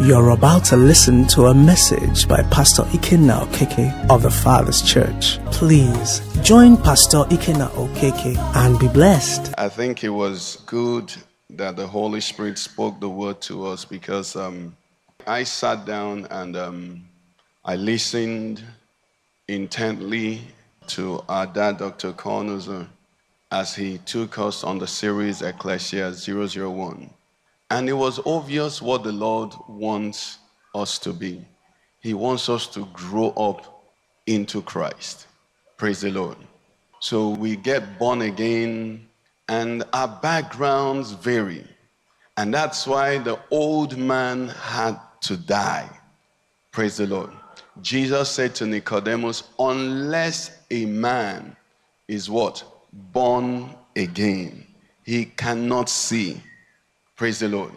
You're about to listen to a message by Pastor Ikenna Okeke of the Father's Church. Please join Pastor Ikenna Okeke and be blessed. I think it was good that the Holy Spirit spoke the word to us because um, I sat down and um, I listened intently to our dad, Dr. Cornuzer, as he took us on the series Ecclesia 001. And it was obvious what the Lord wants us to be. He wants us to grow up into Christ. Praise the Lord. So we get born again, and our backgrounds vary. And that's why the old man had to die. Praise the Lord. Jesus said to Nicodemus, Unless a man is what? Born again, he cannot see Praise the Lord.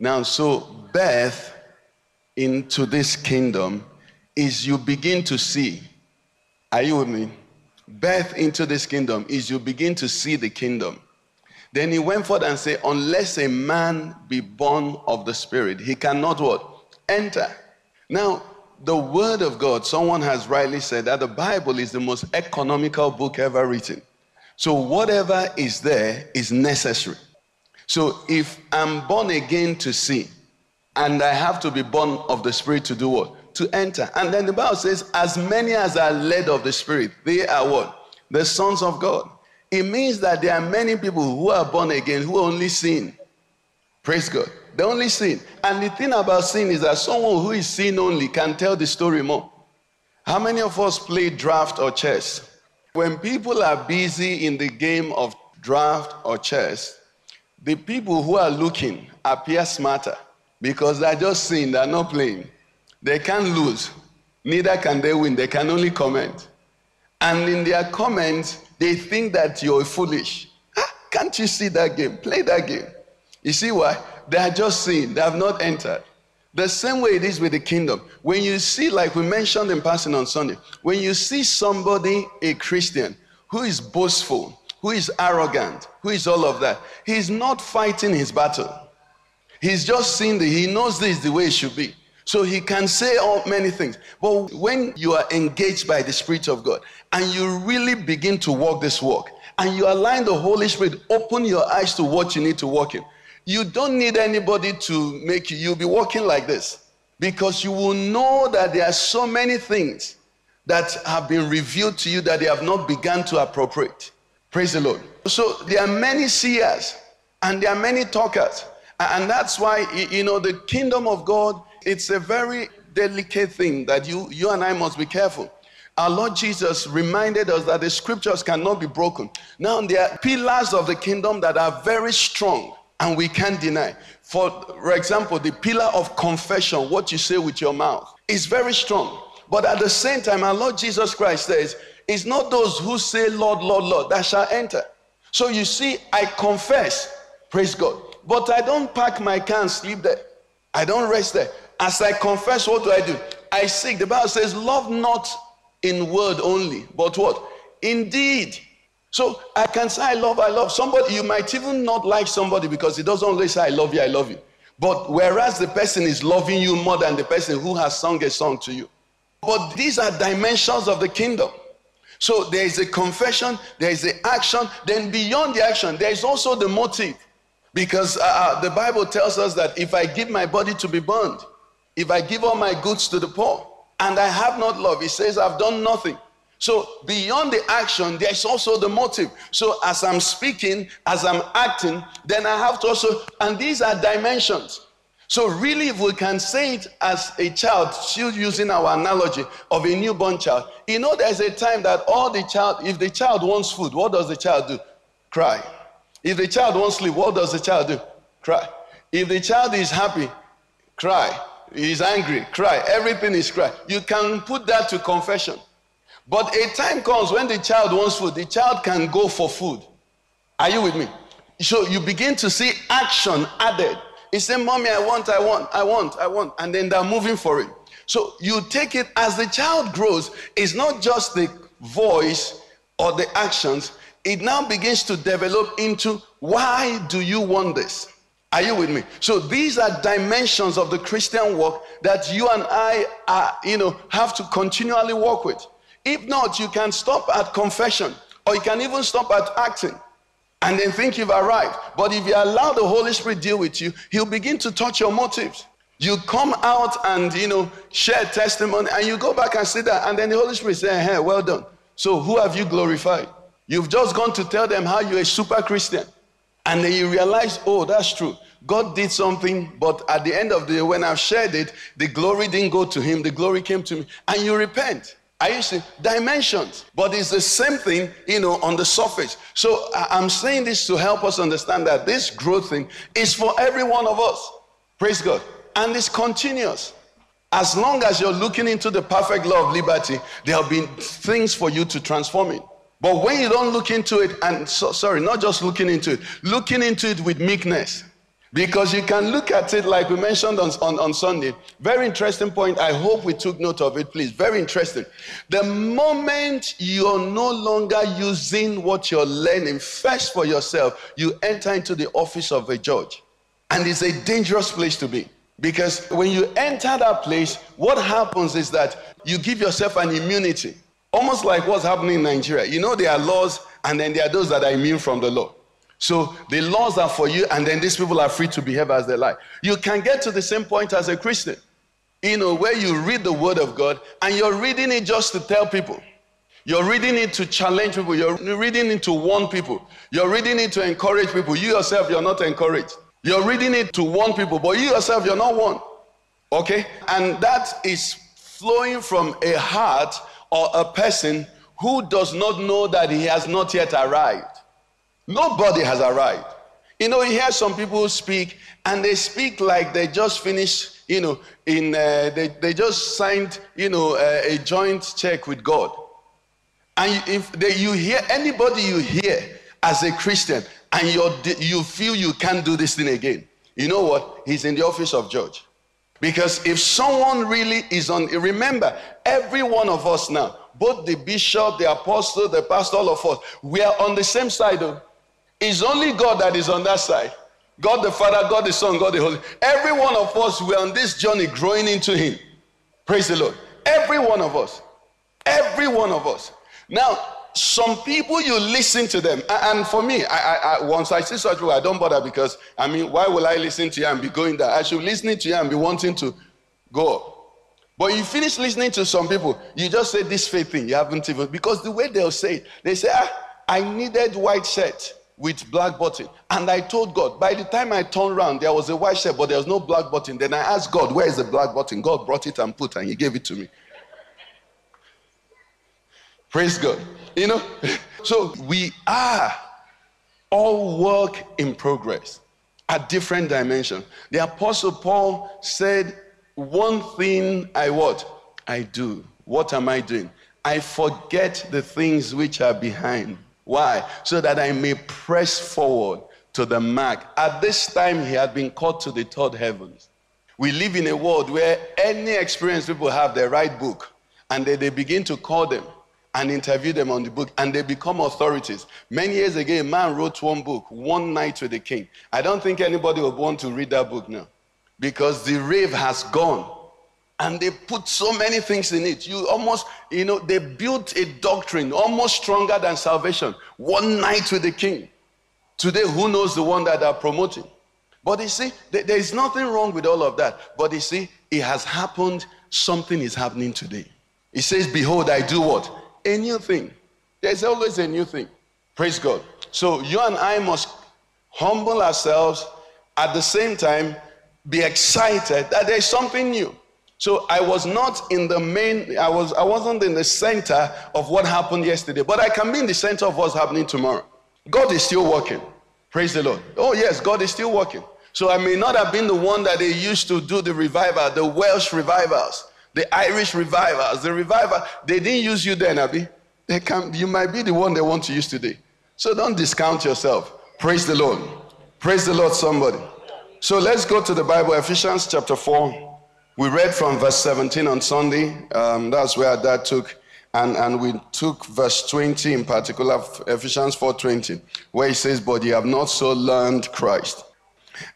Now, so birth into this kingdom is you begin to see. Are you with me? Birth into this kingdom is you begin to see the kingdom. Then he went forth and said, Unless a man be born of the Spirit, he cannot what? Enter. Now, the Word of God, someone has rightly said that the Bible is the most economical book ever written. So, whatever is there is necessary. So if I'm born again to see, and I have to be born of the Spirit to do what? To enter. And then the Bible says, as many as are led of the Spirit, they are what? The sons of God. It means that there are many people who are born again who only sin. Praise God. They only sin. And the thing about sin is that someone who is sin only can tell the story more. How many of us play draft or chess? When people are busy in the game of draft or chess, the people who are looking appear smarter because they're just seeing, they're not playing. They can't lose, neither can they win, they can only comment. And in their comments, they think that you're foolish. Ah, can't you see that game? Play that game. You see why? They are just seeing, they have not entered. The same way it is with the kingdom. When you see, like we mentioned in passing on Sunday, when you see somebody, a Christian, who is boastful, who is arrogant, who is all of that. He's not fighting his battle. He's just seeing that he knows this is the way it should be. So he can say all many things. But when you are engaged by the Spirit of God and you really begin to walk this walk and you align the Holy Spirit, open your eyes to what you need to walk in. You don't need anybody to make you, you'll be walking like this because you will know that there are so many things that have been revealed to you that they have not begun to appropriate. Praise the Lord. So there are many seers and there are many talkers. And that's why, you know, the kingdom of God, it's a very delicate thing that you, you and I must be careful. Our Lord Jesus reminded us that the scriptures cannot be broken. Now, there are pillars of the kingdom that are very strong and we can't deny. For, for example, the pillar of confession, what you say with your mouth, is very strong. But at the same time, our Lord Jesus Christ says, it's not those who say, Lord, Lord, Lord, that shall enter. So you see, I confess, praise God, but I don't pack my car and sleep there. I don't rest there. As I confess, what do I do? I seek. The Bible says, love not in word only, but what? Indeed. So I can say, I love, I love. Somebody, you might even not like somebody because he doesn't always say, I love you, I love you. But whereas the person is loving you more than the person who has sung a song to you. But these are dimensions of the kingdom. So there is a confession, there is the action, then beyond the action, there is also the motive. Because uh, uh, the Bible tells us that if I give my body to be burned, if I give all my goods to the poor, and I have not love, it says I've done nothing. So beyond the action, there's also the motive. So as I'm speaking, as I'm acting, then I have to also, and these are dimensions. So, really, if we can say it as a child, still using our analogy of a newborn child, you know, there's a time that all the child, if the child wants food, what does the child do? Cry. If the child wants sleep, what does the child do? Cry. If the child is happy, cry. He's angry, cry. Everything is cry. You can put that to confession. But a time comes when the child wants food, the child can go for food. Are you with me? So you begin to see action added. He said, Mommy, I want, I want, I want, I want. And then they're moving for it. So you take it as the child grows, it's not just the voice or the actions, it now begins to develop into why do you want this? Are you with me? So these are dimensions of the Christian walk that you and I are, you know, have to continually work with. If not, you can stop at confession or you can even stop at acting and then think you've arrived. But if you allow the Holy Spirit deal with you, he'll begin to touch your motives. You come out and you know share testimony, and you go back and sit that, and then the Holy Spirit say, "Hey, well done." So who have you glorified? You've just gone to tell them how you're a super Christian, and then you realize, oh, that's true. God did something, but at the end of the day, when I've shared it, the glory didn't go to Him. The glory came to me, and you repent. Used to dimensions, but it's the same thing, you know, on the surface. So I'm saying this to help us understand that this growth thing is for every one of us. Praise God. And it's continuous. As long as you're looking into the perfect law of liberty, there'll be things for you to transform it. But when you don't look into it, and so, sorry, not just looking into it, looking into it with meekness, because you can look at it like we mentioned on, on, on, Sunday. Very interesting point. I hope we took note of it, please. Very interesting. The moment you're no longer using what you're learning first for yourself, you enter into the office of a judge. And it's a dangerous place to be. Because when you enter that place, what happens is that you give yourself an immunity. Almost like what's happening in Nigeria. You know, there are laws, and then there are those that are immune from the law. So the laws are for you, and then these people are free to behave as they like. You can get to the same point as a Christian, you know, where you read the Word of God and you're reading it just to tell people. You're reading it to challenge people. You're reading it to warn people. You're reading it to encourage people. You yourself, you're not encouraged. You're reading it to warn people, but you yourself, you're not warned. Okay? And that is flowing from a heart or a person who does not know that he has not yet arrived. Nobody has arrived. You know, you hear some people speak, and they speak like they just finished, you know, in uh, they, they just signed, you know, uh, a joint check with God. And if they, you hear anybody you hear as a Christian, and you you feel you can't do this thing again, you know what? He's in the office of judge. Because if someone really is on, remember, every one of us now, both the bishop, the apostle, the pastor, all of us, we are on the same side. Of, it's only God that is on that side. God the Father, God the Son, God the Holy. Every one of us, we're on this journey growing into Him. Praise the Lord. Every one of us. Every one of us. Now, some people you listen to them, and for me, I, I, I, once I see such people, I don't bother because I mean, why will I listen to you and be going there? I should listen to you and be wanting to go. But you finish listening to some people, you just say this faith thing, you haven't even because the way they'll say it, they say, ah, I needed white shirt with black button. And I told God, by the time I turned around, there was a white shirt, but there was no black button. Then I asked God, where is the black button? God brought it and put, and He gave it to me. Praise God. You know, so we are all work in progress at different dimensions. The Apostle Paul said, One thing I what? I do. What am I doing? I forget the things which are behind why? So that I may press forward to the mark. At this time, he had been called to the third heavens. We live in a world where any experience people have, they write book and they, they begin to call them and interview them on the book and they become authorities. Many years ago, a man wrote one book, One Night with the King. I don't think anybody would want to read that book now because the rave has gone and they put so many things in it. You almost, you know, they built a doctrine almost stronger than salvation. One night with the king. Today, who knows the one that they're promoting? But you see, there is nothing wrong with all of that. But you see, it has happened. Something is happening today. It says, Behold, I do what? A new thing. There's always a new thing. Praise God. So you and I must humble ourselves at the same time, be excited that there's something new. So I was not in the main, I, was, I wasn't in the center of what happened yesterday, but I can be in the center of what's happening tomorrow. God is still working. Praise the Lord. Oh, yes, God is still working. So I may not have been the one that they used to do the revival, the Welsh revivals, the Irish revivals, the revival. They didn't use you then, Abby. They can, you might be the one they want to use today. So don't discount yourself. Praise the Lord. Praise the Lord, somebody. So let's go to the Bible, Ephesians chapter 4. We read from verse 17 on Sunday. Um, that's where that took. And, and we took verse 20 in particular, Ephesians 4.20, where he says, But ye have not so learned Christ.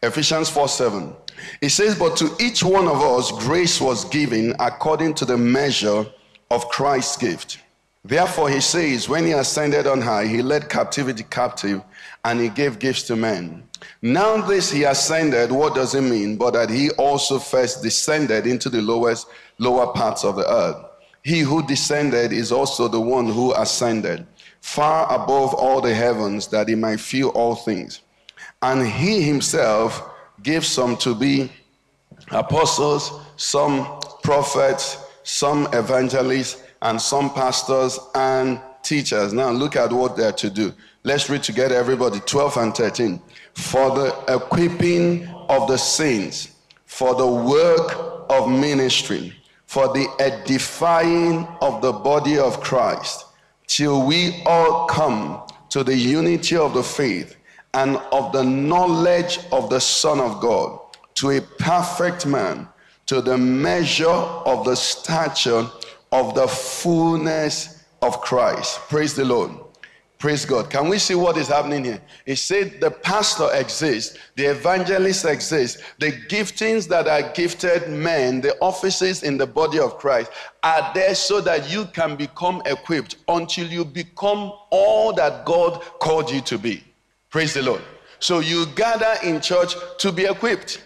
Ephesians 4 7. It says, But to each one of us grace was given according to the measure of Christ's gift. Therefore, he says, When he ascended on high, he led captivity captive and he gave gifts to men. Now, this he ascended, what does it mean? But that he also first descended into the lowest, lower parts of the earth. He who descended is also the one who ascended far above all the heavens that he might fill all things. And he himself gave some to be apostles, some prophets, some evangelists, and some pastors and teachers. Now look at what they're to do. Let's read together, everybody 12 and 13. For the equipping of the saints, for the work of ministry, for the edifying of the body of Christ, till we all come to the unity of the faith and of the knowledge of the Son of God, to a perfect man, to the measure of the stature of the fullness of Christ. Praise the Lord. Praise God. Can we see what is happening here? He said the pastor exists, the evangelist exists, the giftings that are gifted men, the offices in the body of Christ are there so that you can become equipped until you become all that God called you to be. Praise the Lord. So you gather in church to be equipped.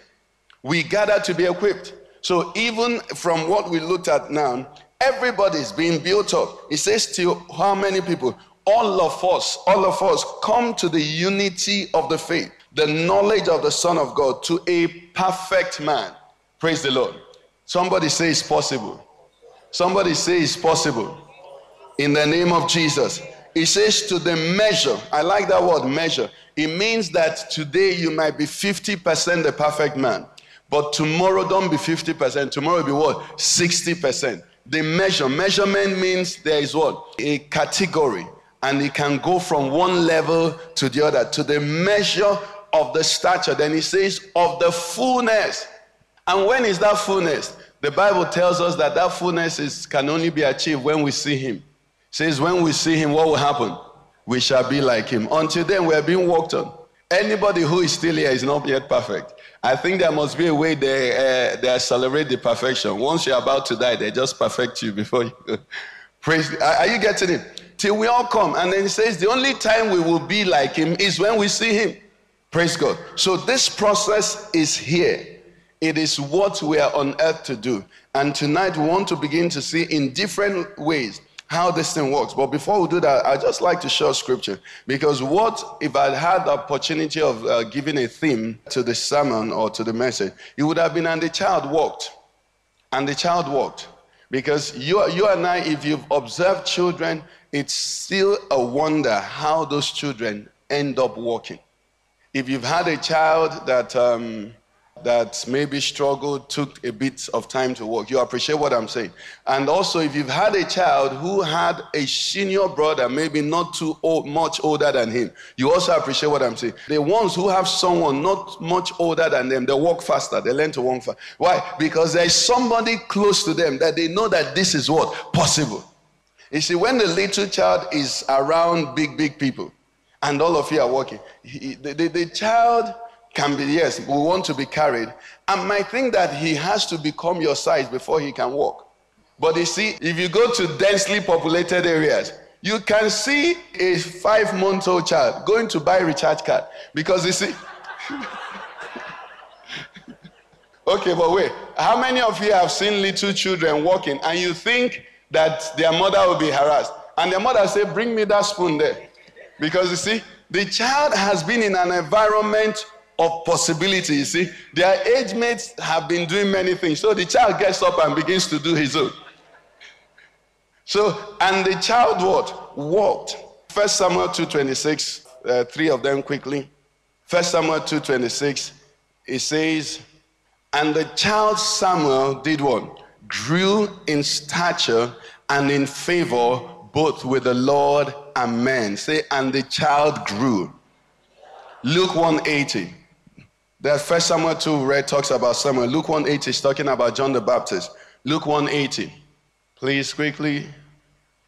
We gather to be equipped. So even from what we looked at now, everybody is being built up. It says to how many people? All of us, all of us come to the unity of the faith, the knowledge of the Son of God to a perfect man. Praise the Lord. Somebody say it's possible. Somebody say it's possible. In the name of Jesus. It says to the measure. I like that word measure. It means that today you might be 50% the perfect man. But tomorrow don't be 50%. Tomorrow be what? 60%. The measure. Measurement means there is what? A category. And it can go from one level to the other to the measure of the stature. Then he says, of the fullness. And when is that fullness? The Bible tells us that that fullness is, can only be achieved when we see him says, when we see him, what will happen? We shall be like him. Until then, we are being worked on. Anybody who is still here is not yet perfect. I think there must be a way they, uh, they accelerate the perfection. Once you're about to die, they just perfect you before you Praise. Are you getting it? Till we all come. And then he says, the only time we will be like him is when we see him. Praise God. So this process is here. It is what we are on earth to do. And tonight we want to begin to see in different ways how this thing works. But before we do that, I just like to show scripture because what if I had the opportunity of uh, giving a theme to the sermon or to the message? It would have been and the child walked, and the child walked. Because you, you and I, if you've observed children, it's still a wonder how those children end up walking. If you've had a child that um, that maybe struggled, took a bit of time to walk. You appreciate what I'm saying. And also, if you've had a child who had a senior brother, maybe not too old, much older than him, you also appreciate what I'm saying. The ones who have someone not much older than them, they walk faster, they learn to walk faster. Why? Because there's somebody close to them that they know that this is what? Possible. You see, when the little child is around big, big people, and all of you are walking, he, the, the, the child can be, yes, we want to be carried, and might think that he has to become your size before he can walk. But you see, if you go to densely populated areas, you can see a five month old child going to buy recharge card because you see. okay, but wait. How many of you have seen little children walking and you think that their mother will be harassed? And their mother say, Bring me that spoon there. Because you see, the child has been in an environment of possibility. You see, their age mates have been doing many things. So the child gets up and begins to do his own. So, and the child what? Walked. First Samuel 2.26, uh, three of them quickly. First Samuel 2.26, it says, And the child Samuel did what? Grew in stature and in favor both with the Lord and men. Say, and the child grew. Luke 180. That First Samuel 2 read talks about Samuel. Luke 180 is talking about John the Baptist. Luke 180. Please quickly.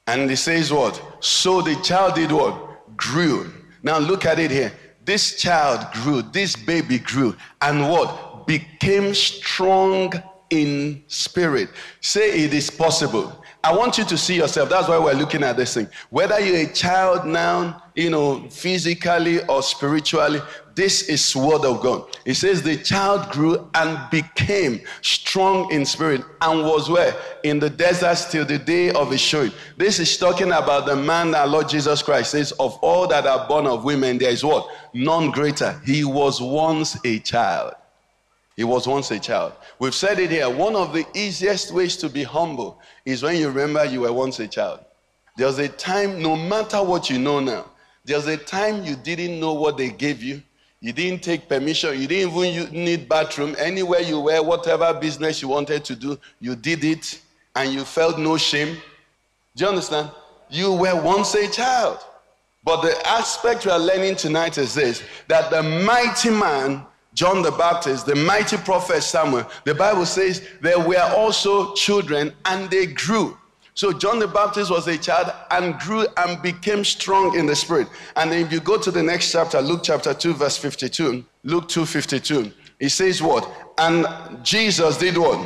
And it says what? So the child did what? Grew. Now look at it here. this child grew, this baby grew, and what? Became strong in spirit. Say it is possible. I want you to see yourself. That's why we're looking at this thing. Whether you're a child now, you know, physically or spiritually, this is word of God. It says the child grew and became strong in spirit and was where? In the desert till the day of his showing. This is talking about the man that Lord Jesus Christ says, of all that are born of women, there is what? None greater. He was once a child. He was once a child. We've said it here. One of the easiest ways to be humble is when you remember you were once a child. There's a time, no matter what you know now, there's a time you didn't know what they gave you. You didn't take permission. You didn't even need bathroom. Anywhere you were, whatever business you wanted to do, you did it and you felt no shame. Do you understand? You were once a child. But the aspect we are learning tonight is this that the mighty man John the Baptist, the mighty prophet Samuel, the Bible says there were also children and they grew. So John the Baptist was a child and grew and became strong in the spirit. And if you go to the next chapter, Luke chapter 2, verse 52, Luke 2 52, it says what? And Jesus did what?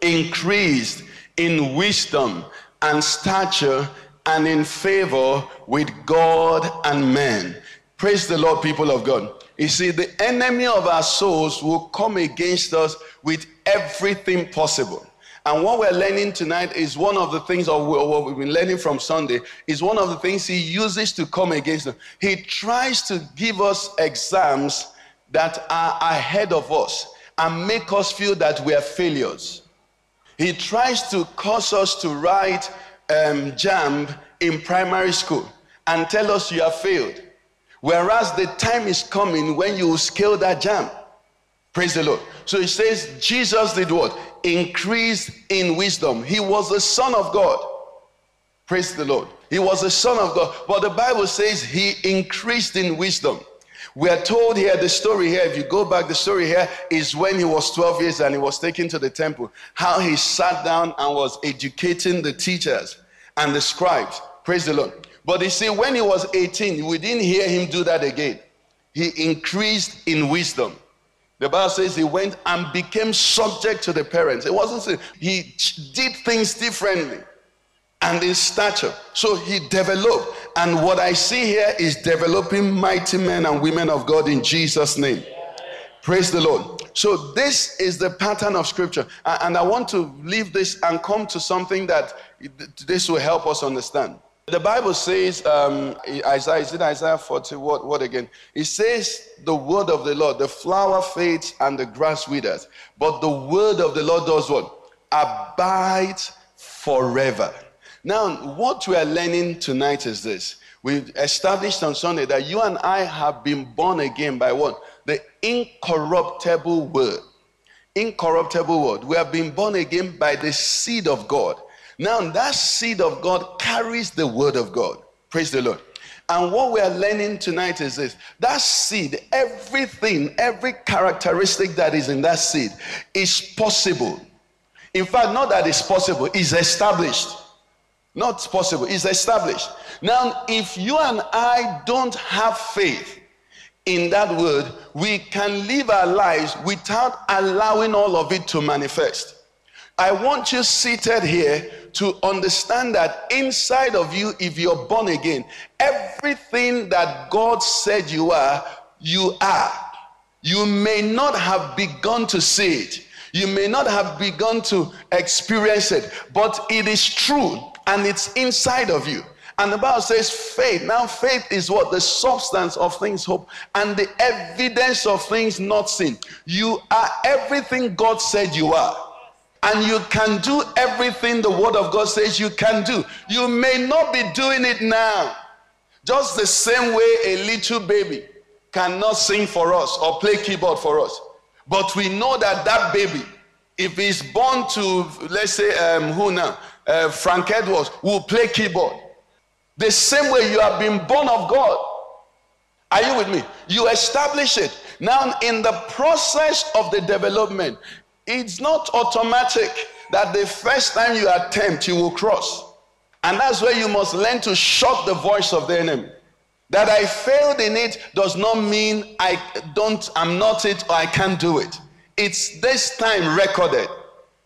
Increased in wisdom and stature and in favor with God and men. Praise the Lord, people of God. You see, the enemy of our souls will come against us with everything possible. And what we're learning tonight is one of the things, or what we've been learning from Sunday, is one of the things he uses to come against us. He tries to give us exams that are ahead of us and make us feel that we are failures. He tries to cause us to write um, JAMB in primary school and tell us you have failed. Whereas the time is coming when you will scale that JAMB. Praise the Lord. So he says Jesus did what? Increased in wisdom. He was the Son of God. Praise the Lord. He was the Son of God. But the Bible says he increased in wisdom. We are told here, the story here, if you go back, the story here is when he was 12 years and he was taken to the temple. How he sat down and was educating the teachers and the scribes. Praise the Lord. But you see, when he was 18, we didn't hear him do that again. He increased in wisdom. The Bible says he went and became subject to the parents. It wasn't he did things differently and in stature. So he developed. And what I see here is developing mighty men and women of God in Jesus' name. Praise the Lord. So this is the pattern of scripture. And I want to leave this and come to something that this will help us understand. The Bible says, um, Isaiah, is it Isaiah 40? What, what again? It says, the word of the Lord, the flower fades and the grass withers, but the word of the Lord does what? Abides forever. Now, what we are learning tonight is this. We established on Sunday that you and I have been born again by what? The incorruptible word. Incorruptible word. We have been born again by the seed of God. Now, that seed of God carries the word of God. Praise the Lord. And what we are learning tonight is this that seed, everything, every characteristic that is in that seed is possible. In fact, not that it's possible, it's established. Not possible, it's established. Now, if you and I don't have faith in that word, we can live our lives without allowing all of it to manifest. I want you seated here to understand that inside of you, if you're born again, everything that God said you are, you are. You may not have begun to see it, you may not have begun to experience it, but it is true and it's inside of you. And the Bible says faith. Now, faith is what? The substance of things hope and the evidence of things not seen. You are everything God said you are and you can do everything the word of God says you can do. You may not be doing it now. Just the same way a little baby cannot sing for us or play keyboard for us. But we know that that baby, if he's born to, let's say, um, who now? Uh, Frank Edwards, will play keyboard. The same way you have been born of God. Are you with me? You establish it. Now, in the process of the development, it's not automatic that the first time you attempt, you will cross. And that's where you must learn to shut the voice of the enemy. That I failed in it does not mean I don't, I'm not it or I can't do it. It's this time recorded,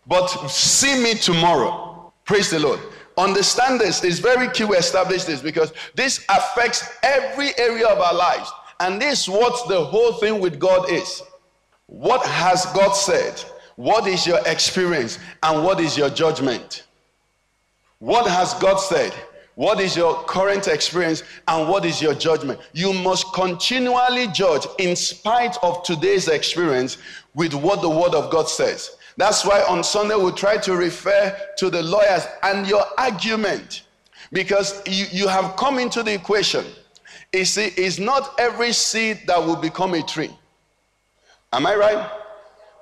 but see me tomorrow. Praise the Lord. Understand this. It's very key we establish this because this affects every area of our lives. And this is what the whole thing with God is. What has God said? What is your experience? And what is your judgment? What has God said? What is your current experience and what is your judgment? You must continually judge in spite of today's experience with what the Word of God says. That's why on Sunday we try to refer to the lawyers and your argument because you, you have come into the equation. You see, it's not every seed that will become a tree. Am I right?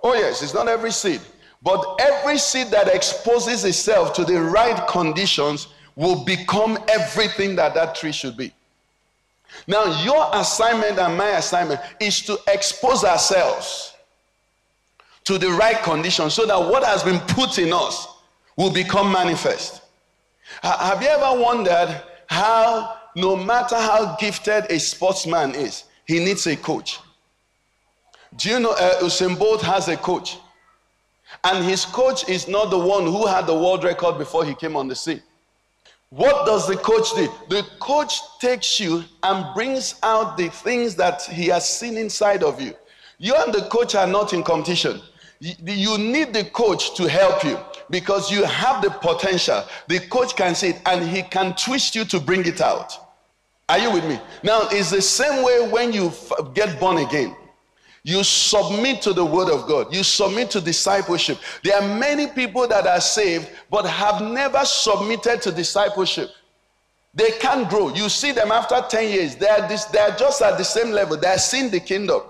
Oh, yes, it's not every seed. But every seed that exposes itself to the right conditions will become everything that that tree should be. Now, your assignment and my assignment is to expose ourselves to the right conditions so that what has been put in us will become manifest. Have you ever wondered how, no matter how gifted a sportsman is, he needs a coach? Do you know uh, Usain Bolt has a coach? And his coach is not the one who had the world record before he came on the scene. What does the coach do? The coach takes you and brings out the things that he has seen inside of you. You and the coach are not in competition. You need the coach to help you because you have the potential. The coach can see it and he can twist you to bring it out. Are you with me? Now, it's the same way when you get born again. You submit to the word of God. You submit to discipleship. There are many people that are saved but have never submitted to discipleship. They can't grow. You see them after 10 years. They are, this, they are just at the same level. They are seeing the kingdom.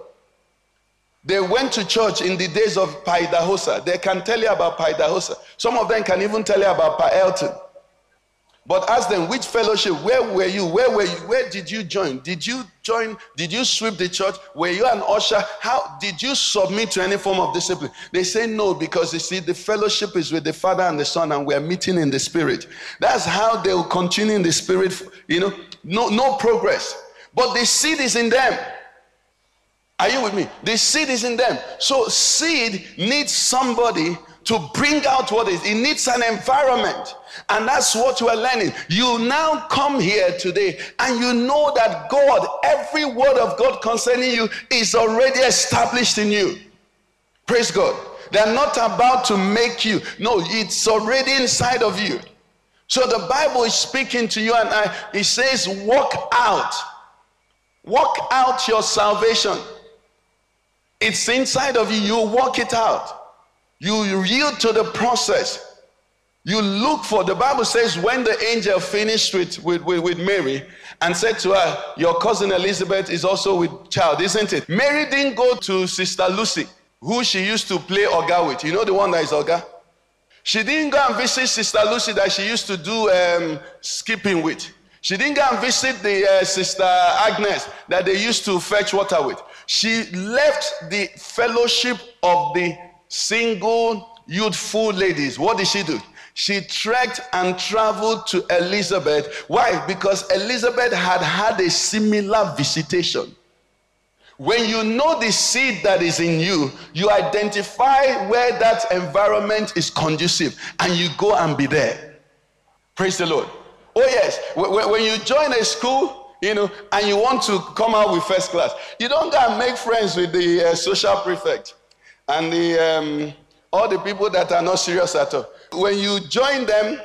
They went to church in the days of Pa Idahosa. They can tell you about Pa Idahosa. Some of them can even tell you about Pa Elton. But ask them, which fellowship? Where were you? Where were you? Where did you join? Did you join? Did you sweep the church? Were you an usher? How did you submit to any form of discipline? They say no because you see, the fellowship is with the Father and the Son, and we're meeting in the Spirit. That's how they will continue in the Spirit. You know, no, no progress. But the seed is in them. Are you with me? The seed is in them. So seed needs somebody to bring out what is. It needs an environment. And that's what we're learning. You now come here today and you know that God, every word of God concerning you is already established in you. Praise God. They're not about to make you. No, it's already inside of you. So the Bible is speaking to you and I. It says, walk out. Walk out your salvation. It's inside of you. You walk it out. You yield to the process. You look for, the Bible says, when the angel finished with, with, with, with, Mary and said to her, Your cousin Elizabeth is also with child, isn't it? Mary didn't go to Sister Lucy, who she used to play Oga with. You know the one that is Oga? She didn't go and visit Sister Lucy that she used to do um, skipping with. She didn't go and visit the uh, Sister Agnes that they used to fetch water with. She left the fellowship of the single youthful ladies. What did she do? she trekked and traveled to Elizabeth. Why? Because Elizabeth had had a similar visitation. When you know the seed that is in you, you identify where that environment is conducive and you go and be there. Praise the Lord. Oh, yes. When you join a school, you know, and you want to come out with first class, you don't go and make friends with the uh, social prefect and the um, all the people that are not serious at all. When you join them,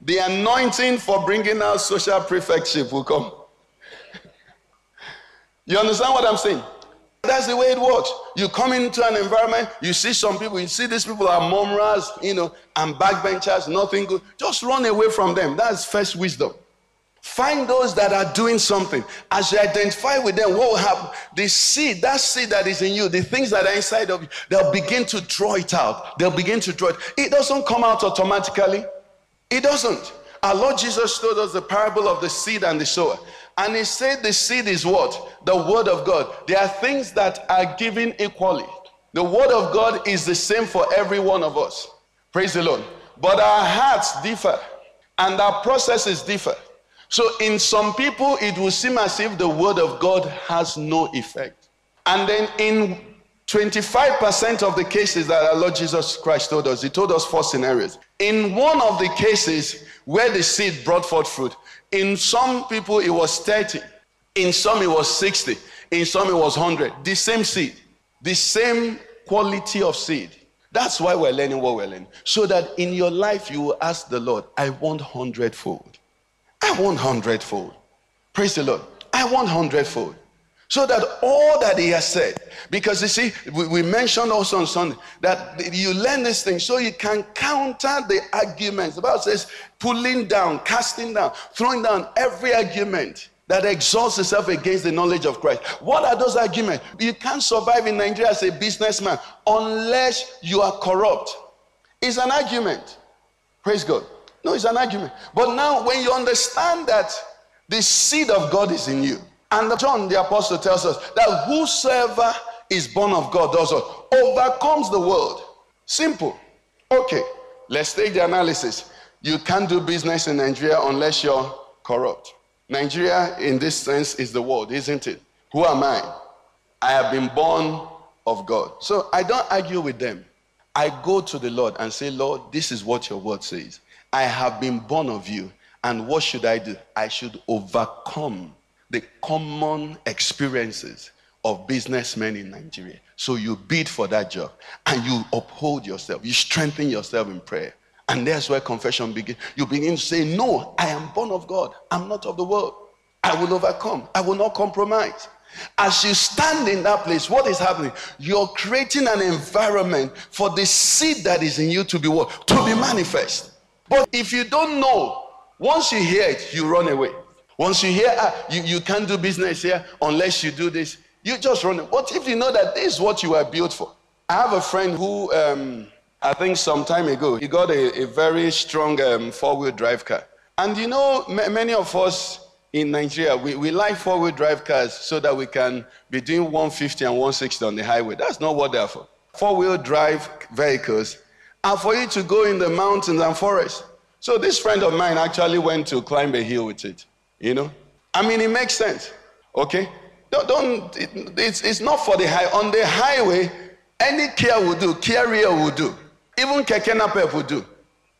the anointing for bringing out social prefectship will come. you understand what I'm saying? That's the way it works. You come into an environment, you see some people, you see these people are murmurers, you know, and backbenchers, nothing good. Just run away from them. That's first wisdom. Find those that are doing something. As you identify with them, what will happen? The seed, that seed that is in you, the things that are inside of you, they'll begin to draw it out. They'll begin to draw it. It doesn't come out automatically. It doesn't. Our Lord Jesus told us the parable of the seed and the sower. And he said the seed is what? The word of God. There are things that are given equally. The word of God is the same for every one of us. Praise the Lord. But our hearts differ and our processes differ. So, in some people, it will seem as if the word of God has no effect. And then, in 25% of the cases that our Lord Jesus Christ told us, He told us four scenarios. In one of the cases where the seed brought forth fruit, in some people it was 30, in some it was 60, in some it was 100. The same seed, the same quality of seed. That's why we're learning what we're learning. So that in your life you will ask the Lord, I want hundredfold. I want hundredfold. Praise the Lord. I want hundredfold. So that all that he has said, because you see, we, we, mentioned also on Sunday that you learn this thing so you can counter the arguments. The Bible says, pulling down, casting down, throwing down every argument that exalts itself against the knowledge of Christ. What are those arguments? You can't survive in Nigeria as a businessman unless you are corrupt. It's an argument. Praise God. No, it's an argument. But now, when you understand that the seed of God is in you, and John the apostle tells us that whosoever is born of God does what? Overcomes the world. Simple. Okay, let's take the analysis. You can't do business in Nigeria unless you're corrupt. Nigeria, in this sense, is the world, isn't it? Who am I? I have been born of God. So I don't argue with them. I go to the Lord and say, Lord, this is what your word says. I have been born of you. And what should I do? I should overcome the common experiences of businessmen in Nigeria. So you bid for that job and you uphold yourself, you strengthen yourself in prayer. And that's where confession begins. You begin to say, No, I am born of God. I'm not of the world. I will overcome. I will not compromise. As you stand in that place, what is happening? You're creating an environment for the seed that is in you to be what? To be manifest. But if you don't know, once you hear it, you run away. Once you hear, ah, you, you can't do business here unless you do this, you just run. What if you know that this is what you are built for? I have a friend who, um, I think some time ago, he got a, a very strong um, four wheel drive car. And you know, m- many of us in Nigeria, we, we like four wheel drive cars so that we can be doing 150 and 160 on the highway. That's not what they're for. Four wheel drive vehicles for you to go in the mountains and forests. So this friend of mine actually went to climb a hill with it. You know? I mean, it makes sense. Okay? Don't, don't it, it's, it's not for the high. On the highway, any Kia will do. Rio will do. Even Keke Napep will do.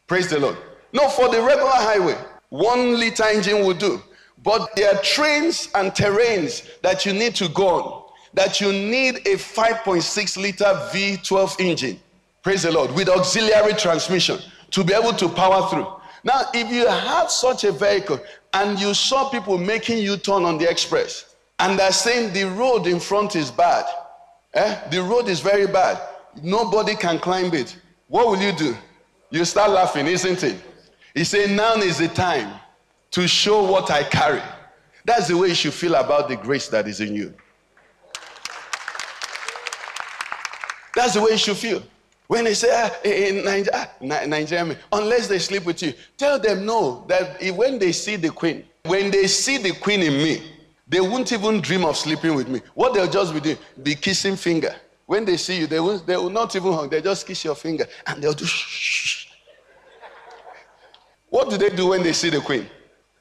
Praise the Lord. No, for the regular highway, one liter engine will do. But there are trains and terrains that you need to go on, that you need a 5.6 liter V12 engine. Praise the Lord. With auxiliary transmission to be able to power through. Now, if you have such a vehicle and you saw people making you turn on the express and they're saying the road in front is bad, eh? the road is very bad, nobody can climb it, what will you do? You start laughing, isn't it? He said, Now is the time to show what I carry. That's the way you should feel about the grace that is in you. That's the way you should feel. When they say ah, in Nigeria, ah, Nigeria, unless they sleep with you, tell them no. That when they see the queen, when they see the queen in me, they won't even dream of sleeping with me. What they'll just be doing, be kissing finger. When they see you, they will, they will not even hug. They just kiss your finger and they'll do shh. What do they do when they see the queen?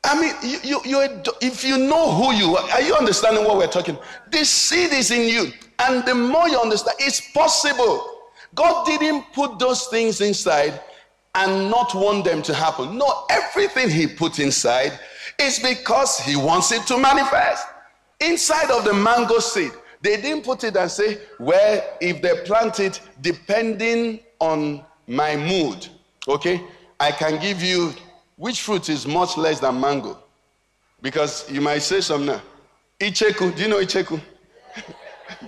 I mean, you, you, if you know who you are, are you understanding what we're talking? This seed is in you. And the more you understand, it's possible. God didn't put those things inside and not want them to happen. No, everything He put inside is because He wants it to manifest. Inside of the mango seed, they didn't put it and say, well, if they plant it, depending on my mood, okay, I can give you which fruit is much less than mango. Because you might say something now. Icheku, do you know Icheku?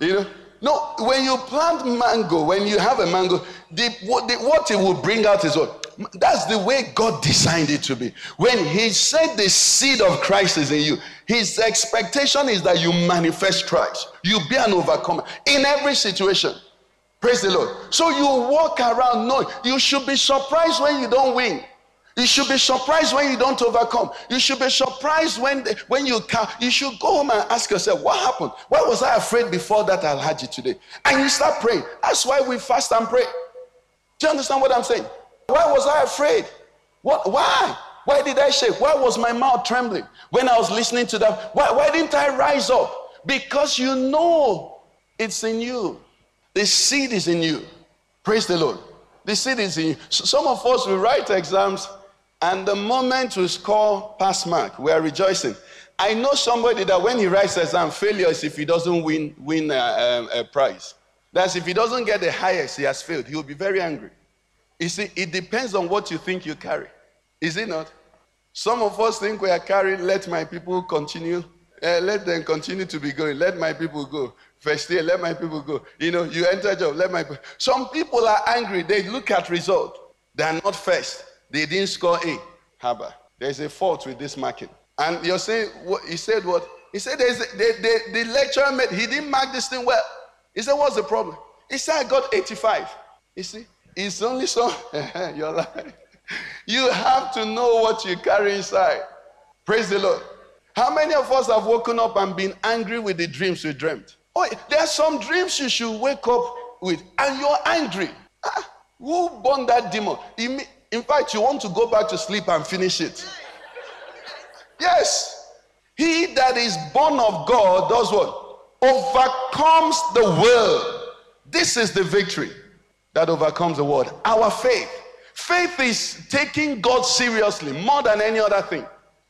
you know? No, when you plant mango, when you have a mango, the, what, the, what it will bring out is what? That's the way God designed it to be. When He said the seed of Christ is in you, His expectation is that you manifest Christ. You be an overcomer in every situation. Praise the Lord. So you walk around knowing you should be surprised when you don't win. You should be surprised when you don't overcome. You should be surprised when, the, when you can. You should go home and ask yourself, what happened? Why was I afraid before that I'll had you today? And you start praying. That's why we fast and pray. Do you understand what I'm saying? Why was I afraid? What? Why? Why did I shake? Why was my mouth trembling when I was listening to that? Why, why didn't I rise up? Because you know it's in you. The seed is in you. Praise the Lord. The seed is in you. So some of us will write exams, and the moment we score pass mark, we are rejoicing. I know somebody that when he writes exam, failure is if he doesn't win win a, a, a prize. That's if he doesn't get the highest, he has failed. He will be very angry. You see, it depends on what you think you carry. Is it not? Some of us think we are carrying, let my people continue. Uh, let them continue to be going. Let my people go. First year, let my people go. You know, you enter job, let my people. Some people are angry. They look at result. They are not first. They didn't score A. Haba. There's a fault with this marking. And you're saying, what, he said what? He said there's a, the, the, the lecturer made, he didn't mark this thing well. He said, what's the problem? He said, I got 85. You see, it's only so, you're lying. You have to know what you carry inside. Praise the Lord. How many of us have woken up and been angry with the dreams we dreamt? Oh, there are some dreams you should wake up with, and you're angry. Ah, who born that demon? In fact, you want to go back to sleep and finish it. Yes. He that is born of God does what? Overcomes the world. This is the victory that overcomes the world. Our faith. Faith is taking God seriously more than any other thing.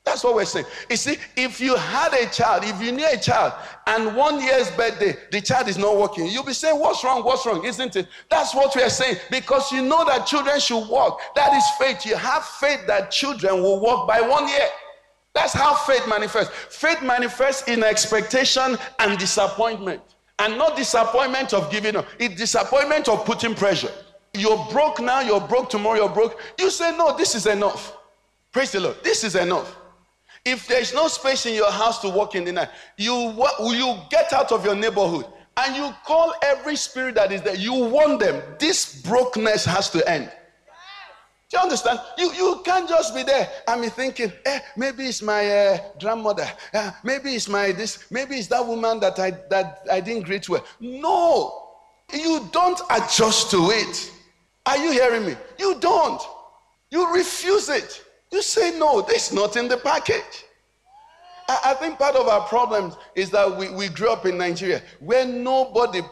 That's what we're saying. You see, if you had a child, if you knew a child, and one year's birthday, the child is not working, you'll be saying, What's wrong? What's wrong? Isn't it? That's what we are saying. Because you know that children should walk. That is faith. You have faith that children will walk by one year. That's how faith manifests. Faith manifests in expectation and disappointment. And not disappointment of giving up, it's disappointment of putting pressure. You're broke now, you're broke tomorrow, you're broke. You say, No, this is enough. Praise the Lord. This is enough. If there's no space in your house to walk in the night, you, you get out of your neighborhood and you call every spirit that is there. You warn them, this brokenness has to end. Do you understand? You, you can't just be there and be thinking, eh, maybe it's my uh, grandmother, uh, maybe it's my this, maybe it's that woman that I that I didn't greet well. No, you don't adjust to it. Are you hearing me? You don't. You refuse it. You say, no, this is not in the package. I, I think part of our problem is that we, we grew up in Nigeria where nobody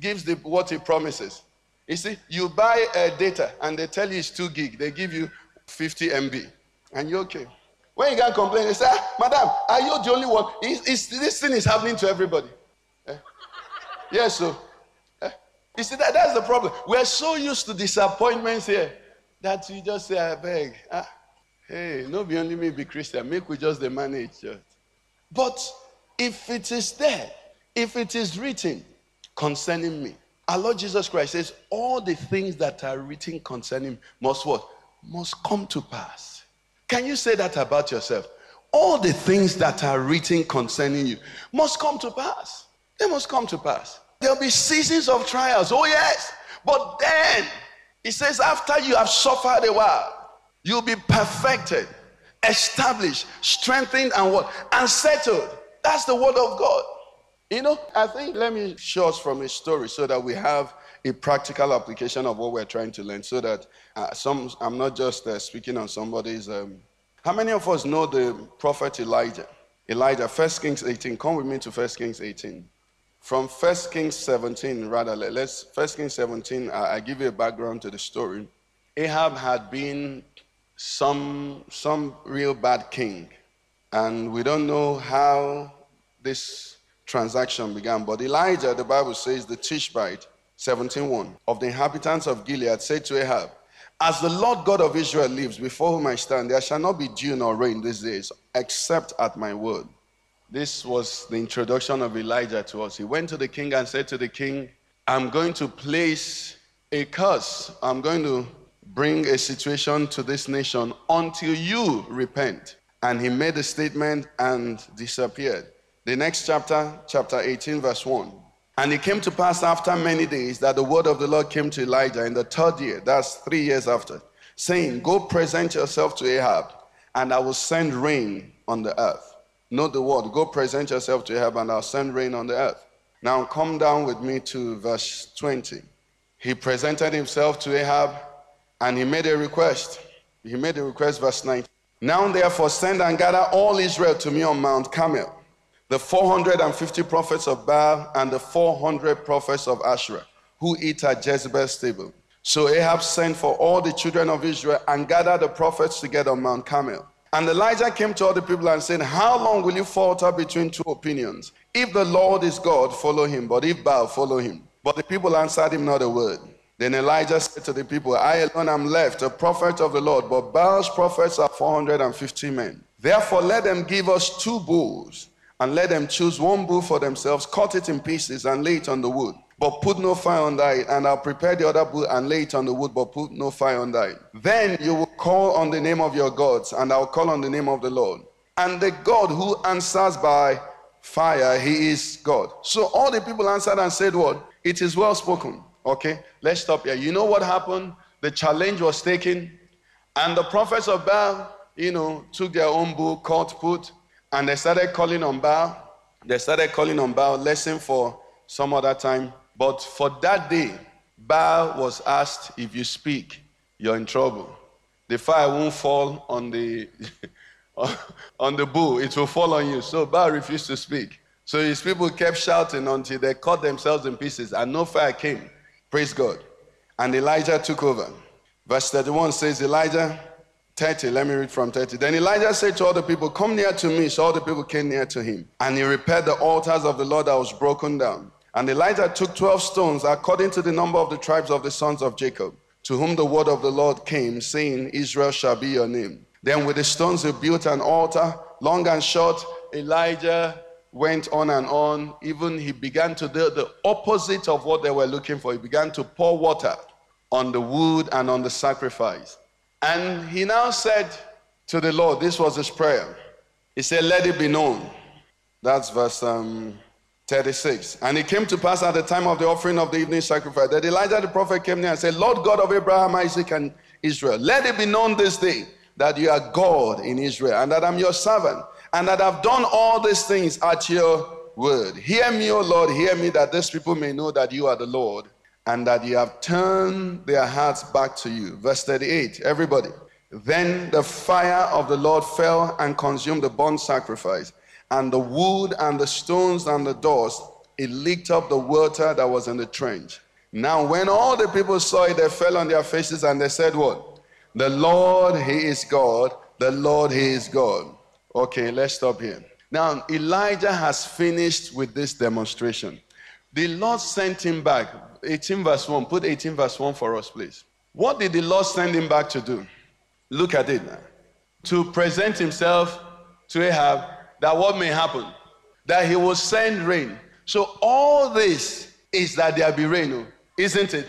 gives the, what he promises. You see, you buy uh, data and they tell you it's 2 gig, they give you 50 MB, and you're okay. When you can't complain, they say, ah, Madam, are you the only one? Is, is, this thing is happening to everybody. Eh? Yes, so you see, that, that's the problem. We're so used to disappointments here that we just say, I beg, ah, hey, no be only me be Christian, make we just the manage. But if it is there, if it is written concerning me, our Lord Jesus Christ says, all the things that are written concerning me must what? Must come to pass. Can you say that about yourself? All the things that are written concerning you must come to pass. They must come to pass. There'll be seasons of trials. Oh, yes. But then, he says, after you have suffered a while, you'll be perfected, established, strengthened, and what? And settled. That's the word of God. You know, I think let me show us from a story so that we have a practical application of what we're trying to learn. So that uh, some, I'm not just uh, speaking on somebody's. Um, how many of us know the prophet Elijah? Elijah, First Kings 18. Come with me to First Kings 18 from 1 Kings 17, rather, let's 1 Kings 17, I, I give you a background to the story. Ahab had been some, some real bad king, and we don't know how this transaction began. But Elijah, the Bible says, the Tishbite, 17:1, of the inhabitants of Gilead said to Ahab, As the Lord God of Israel lives, before whom I stand, there shall not be dew nor rain these days, except at my word. This was the introduction of Elijah to us. He went to the king and said to the king, I'm going to place a curse. I'm going to bring a situation to this nation until you repent. And he made a statement and disappeared. The next chapter, chapter 18, verse 1. And it came to pass after many days that the word of the Lord came to Elijah in the third year, that's three years after, saying, Go present yourself to Ahab, and I will send rain on the earth. Know the word. Go present yourself to Ahab, and I'll send rain on the earth. Now come down with me to verse 20. He presented himself to Ahab and he made a request. He made a request, verse 9. Now therefore send and gather all Israel to me on Mount Carmel, the 450 prophets of Baal and the 400 prophets of Asherah, who eat at Jezebel's table. So Ahab sent for all the children of Israel and gathered the prophets together on Mount Carmel. And Elijah came to all the people and said, How long will you falter between two opinions? If the Lord is God, follow him, but if Baal, follow him. But the people answered him not a word. Then Elijah said to the people, I alone am left, a prophet of the Lord, but Baal's prophets are 450 men. Therefore, let them give us two bulls, and let them choose one bull for themselves, cut it in pieces, and lay it on the wood. But put no fire on it, and I'll prepare the other bull and lay it on the wood, but put no fire on it. Then you will call on the name of your gods, and I'll call on the name of the Lord. And the God who answers by fire, he is God. So all the people answered and said, What? It is well spoken. Okay, let's stop here. You know what happened? The challenge was taken, and the prophets of Baal, you know, took their own book, called put, and they started calling on Baal. They started calling on Baal, lesson for some other time. But for that day, Baal was asked, if you speak, you're in trouble. The fire won't fall on the on the bull, it will fall on you. So Baal refused to speak. So his people kept shouting until they cut themselves in pieces, and no fire came. Praise God. And Elijah took over. Verse 31 says, Elijah 30, let me read from 30. Then Elijah said to all the people, Come near to me. So all the people came near to him. And he repaired the altars of the Lord that was broken down. And Elijah took 12 stones according to the number of the tribes of the sons of Jacob, to whom the word of the Lord came, saying, Israel shall be your name. Then with the stones he built an altar, long and short. Elijah went on and on. Even he began to do the opposite of what they were looking for. He began to pour water on the wood and on the sacrifice. And he now said to the Lord, this was his prayer. He said, Let it be known. That's verse um, 36. And it came to pass at the time of the offering of the evening sacrifice that Elijah the prophet came near and said, Lord God of Abraham, Isaac, and Israel, let it be known this day that you are God in Israel, and that I'm your servant, and that I've done all these things at your word. Hear me, O Lord, hear me, that these people may know that you are the Lord, and that you have turned their hearts back to you. Verse 38, everybody. Then the fire of the Lord fell and consumed the burnt sacrifice, and the wood and the stones and the doors. It licked up the water that was in the trench. Now, when all the people saw it, they fell on their faces and they said, What? The Lord, He is God. The Lord, He is God. Okay, let's stop here. Now, Elijah has finished with this demonstration. The Lord sent him back. 18 verse 1. Put 18 verse 1 for us, please. What did the Lord send him back to do? Look at it now. To present himself to Ahab that what may happen? That he will send rain. So all this is that there be rain, oh, isn't it?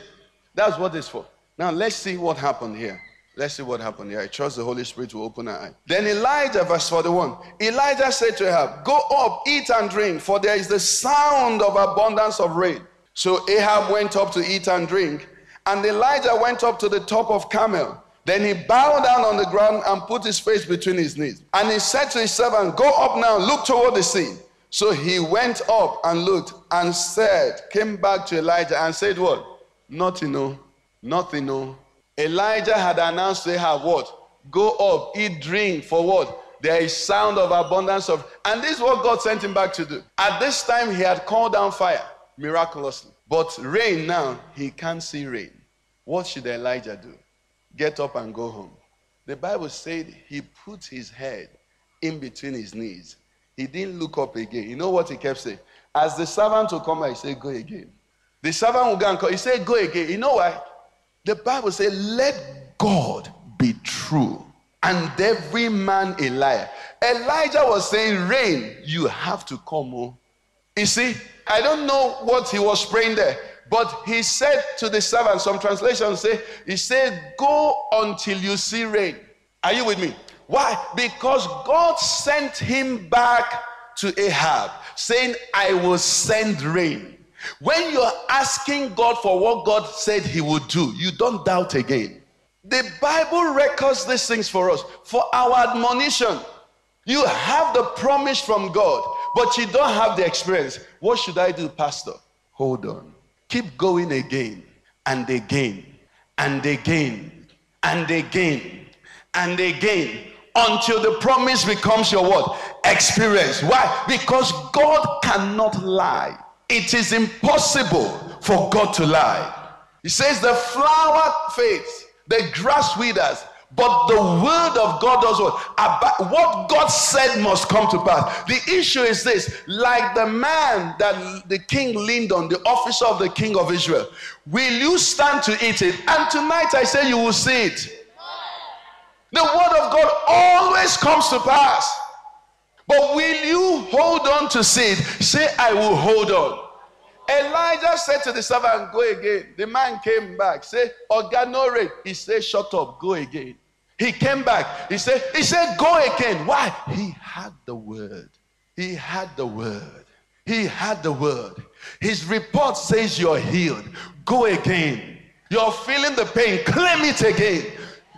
That's what it's for. Now let's see what happened here. Let's see what happened here. I trust the Holy Spirit will open our eye. Then Elijah, verse 41. Elijah said to Ahab, Go up, eat and drink, for there is the sound of abundance of rain. So Ahab went up to eat and drink, and Elijah went up to the top of Carmel. Then he bowed down on the ground and put his face between his knees. And he said to his servant, Go up now, look toward the sea. So he went up and looked and said, Came back to Elijah and said, What? Nothing, no. Nothing, no. Elijah had announced to Ahab what? Go up, eat, drink. For what? There is sound of abundance of. And this is what God sent him back to do. At this time, he had called down fire miraculously. But rain now, he can't see rain. What should Elijah do? Get up and go home. The Bible said he put his head in between his knees. He didn't look up again. You know what he kept saying? As the servant will come, I say, Go again. The servant will go and call. He said, Go again. You know why? The Bible says, Let God be true and every man a liar. Elijah was saying, Rain, you have to come. Oh. You see, I don't know what he was praying there, but he said to the servant, some translations say, He said, Go until you see rain. Are you with me? Why? Because God sent him back to Ahab, saying, I will send rain. When you're asking God for what God said He would do, you don't doubt again. The Bible records these things for us for our admonition. You have the promise from God, but you don't have the experience. What should I do, Pastor? Hold on. Keep going again and again and again and again and again until the promise becomes your what? Experience. Why? Because God cannot lie. It is impossible for God to lie. He says the flower fades, the grass withers, but the word of God does what? About what God said must come to pass. The issue is this like the man that the king leaned on, the officer of the king of Israel, will you stand to eat it? And tonight I say you will see it. The word of God always comes to pass. But will you hold on to see it? Say, I will hold on. Elijah said to the servant, Go again. The man came back. Say, Oga no rate. He said, Shut up, go again. He came back. He said, He said, Go again. Why? He had the word. He had the word. He had the word. His report says you're healed. Go again. You're feeling the pain. Claim it again.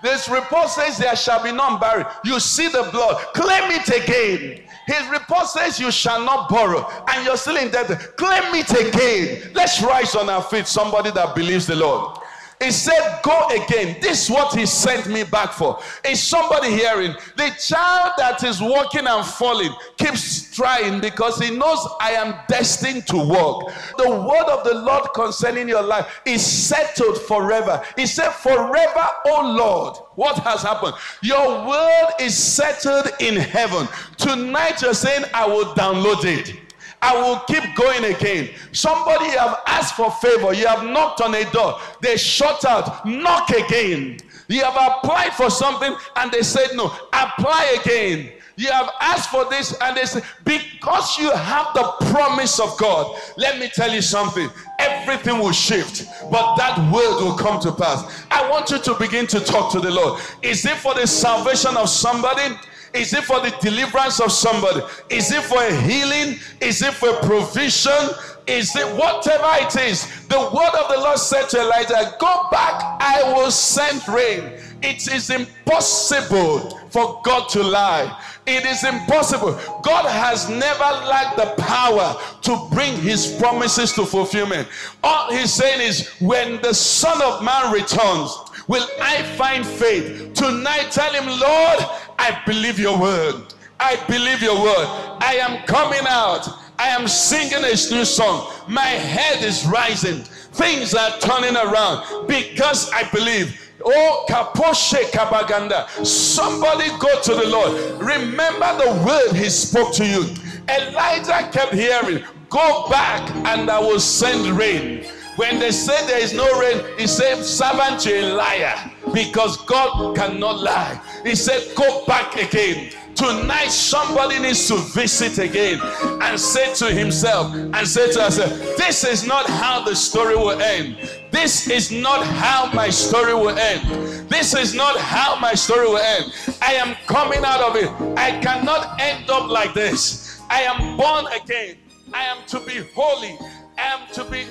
This report says there shall be none buried. You see the blood. Claim it again. His report says you shall not borrow, and you're still in debt. Claim it again. Let's rise on our feet. Somebody that believes the Lord. He said, Go again. This is what he sent me back for. Is somebody hearing? The child that is walking and falling keeps trying because he knows I am destined to walk. The word of the Lord concerning your life is settled forever. He said, Forever, oh Lord. What has happened? Your word is settled in heaven. Tonight you're saying, I will download it. I will keep going again. Somebody have asked for favor. You have knocked on a door. They shut out. Knock again. You have applied for something and they said no. Apply again. You have asked for this and they say, because you have the promise of God, let me tell you something. Everything will shift, but that word will come to pass. I want you to begin to talk to the Lord. Is it for the salvation of somebody? Is it for the deliverance of somebody? Is it for a healing? Is it for provision? Is it whatever it is? The word of the Lord said to Elijah, Go back, I will send rain. It is impossible for God to lie. It is impossible. God has never lacked the power to bring his promises to fulfillment. All he's saying is, when the Son of Man returns, will I find faith? Tonight, tell him, Lord, I believe your word. I believe your word. I am coming out. I am singing a new song. My head is rising. Things are turning around because I believe. Oh, kaposhe kabaganda. Somebody go to the Lord. Remember the word he spoke to you. Elijah kept hearing, Go back and I will send rain. When they say there is no rain, he said, Servant, you're a liar because God cannot lie. He said, Go back again. Tonight, somebody needs to visit again and say to himself and say to herself, This is not how the story will end. This is not how my story will end. This is not how my story will end. I am coming out of it. I cannot end up like this. I am born again. I am to be holy. I am to be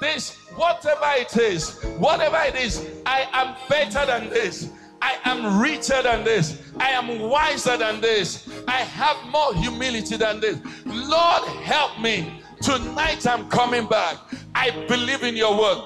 this, whatever it is, whatever it is, I am better than this. I am richer than this. I am wiser than this. I have more humility than this. Lord, help me. Tonight I'm coming back. I believe in your word.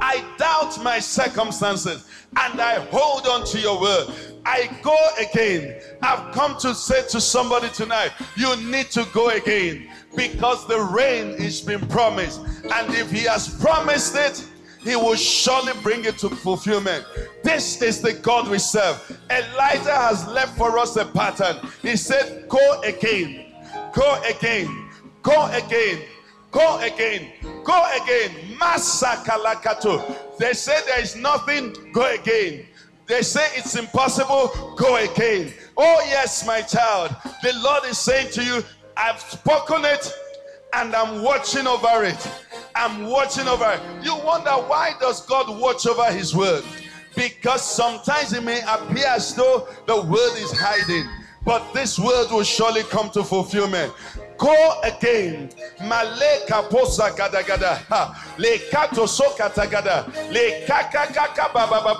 I doubt my circumstances and I hold on to your word. I go again. I've come to say to somebody tonight, you need to go again because the rain is been promised. And if he has promised it, he will surely bring it to fulfillment. This is the God we serve. Elijah has left for us a pattern. He said, Go again, go again, go again, go again, go again. Masakalakato. They say there is nothing, go again. They say it's impossible, go again. Oh, yes, my child. The Lord is saying to you, I've spoken it and I'm watching over it. I'm watching over it. You wonder why does God watch over his word? Because sometimes it may appear as though the word is hiding, but this word will surely come to fulfillment. Go again. Male kaposa gada gada. Le kato so kata gada. Le kaka baba baba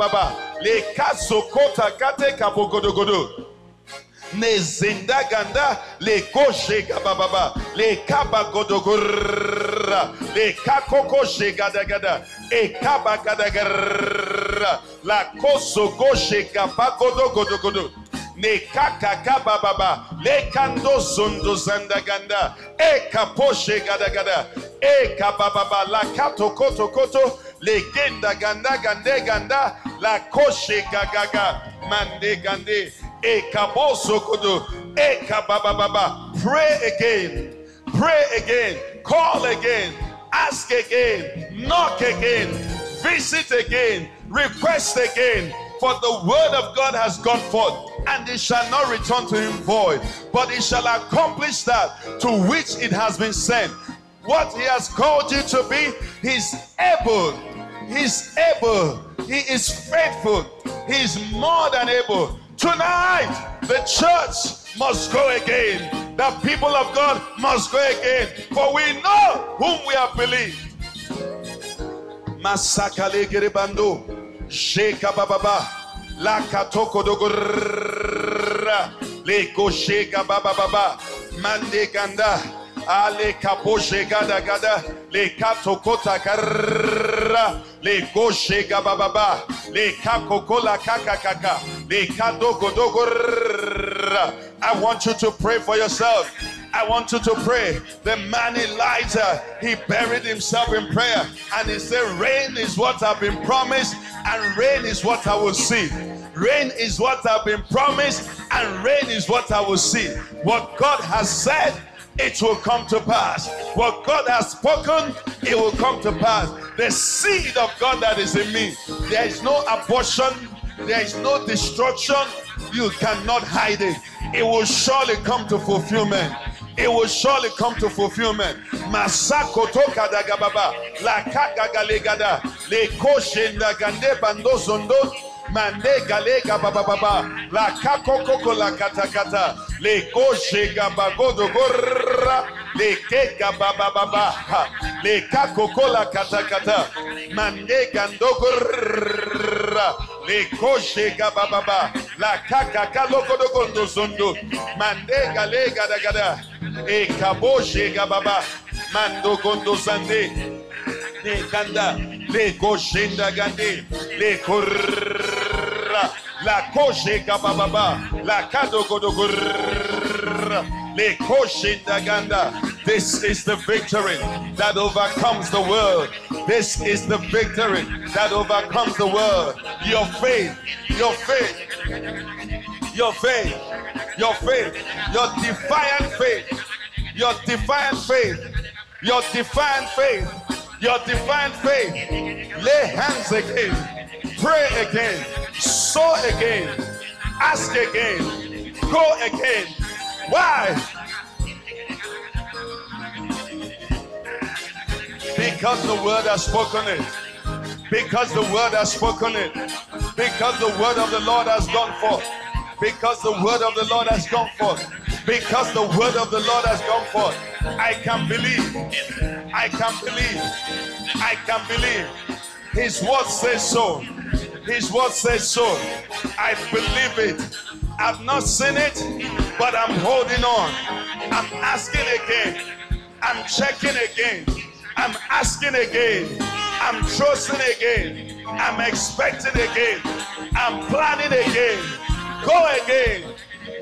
kota kate kapogodo godo nezinda ganda. Le koshe gababa le kaba godogorra le kakoko gada gada. E kaba gada garra la koso koshe gaba godo godo godo ne kakaka bababa le kando zundo zanda ganda. Kaposhe gada gada. E kabababa la kato koto koto. Le genda ganda gande ganda. La koshe gagaga mande gande. E kaboso kodo e kabababa pray again. Pray again. Call again. Ask again. Knock again. Visit again. Request again for the word of God has gone forth, and it shall not return to him void, but it shall accomplish that to which it has been sent. What he has called you to be, he's able. He's able. He is faithful. He's more than able. Tonight, the church must go again. The people of God must go again. For we know whom we have believed. Masakale Gerebando. Sheka bababa. La katoko dogorra. Le kosheka bababa. Mande ganda. Ale kaposhe gada gada. Le katokota karra. Le kosheka bababa. Le kakokola kaka kaka. Le kadoko dogorra. I want you to pray for yourself. I want you to pray. The man Elijah, he buried himself in prayer and he said, Rain is what I've been promised, and rain is what I will see. Rain is what I've been promised, and rain is what I will see. What God has said, it will come to pass. What God has spoken, it will come to pass. The seed of God that is in me, there is no abortion, there is no destruction. You cannot hide it. It will surely come to fulfillment it will surely come to fulfillment. Masako toka dagababa, la kagagalegada, le zondo, mande galega bababa, la kakoko la katakata, le koshe gabagodo gorra, le kega bababa, le kakoko la katakata, mande gando gorra, le koshe gababa, la kakaka lokodo gondo zondo, mande galega dagada e kaboshe gababa mando kondo sande ne kanda le koshenda gande le korra la koshe gababa la kado kodo le koshenda ganda. This is the victory that overcomes the world. This is the victory that overcomes the world. Your faith, your faith, your faith, your faith, your defiant faith your defiant faith, your defiant faith, your divine faith. Lay hands again, pray again, sow again, ask again, go again. Why? Because the word has spoken it. Because the word has spoken it. Because the word of the Lord has gone forth. Because the word of the Lord has gone forth because the word of the Lord has gone forth. I can believe. I can believe. I can believe. His word says so. His word says so. I believe it. I've not seen it, but I'm holding on. I'm asking again. I'm checking again. I'm asking again. I'm trusting again. I'm expecting again. I'm planning again. Go again.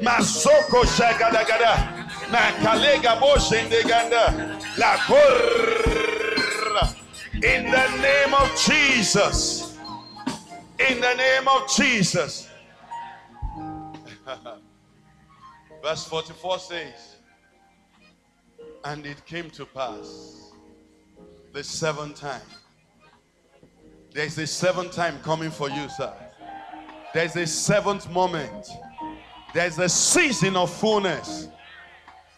Masoko shagadagada. Nakalega boshendeganda. La In the name of Jesus. In the name of Jesus. Verse 44 says, And it came to pass the seventh time. There's a seventh time coming for you, sir. There's a seventh moment there's a season of fullness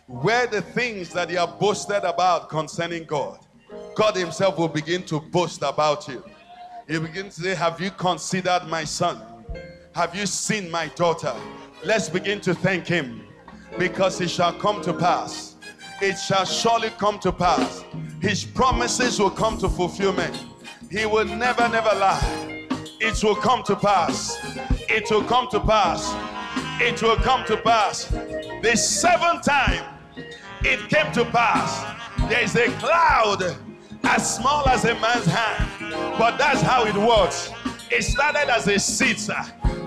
where the things that you are boasted about concerning God, God Himself will begin to boast about you. He begins to say, Have you considered my son? Have you seen my daughter? Let's begin to thank Him because it shall come to pass. It shall surely come to pass. His promises will come to fulfillment. He will never, never lie. It will come to pass. It will come to pass it will come to pass. The seventh time it came to pass, there is a cloud as small as a man's hand, but that's how it works. It started as a seed,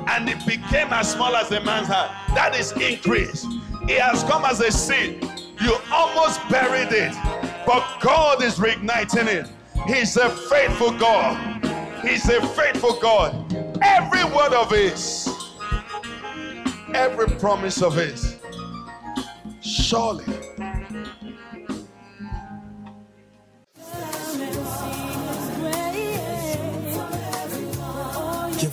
and it became as small as a man's hand. That is increase. It has come as a seed. You almost buried it, but God is reigniting it. He's a faithful God. He's a faithful God. Every word of His, every promise of His, surely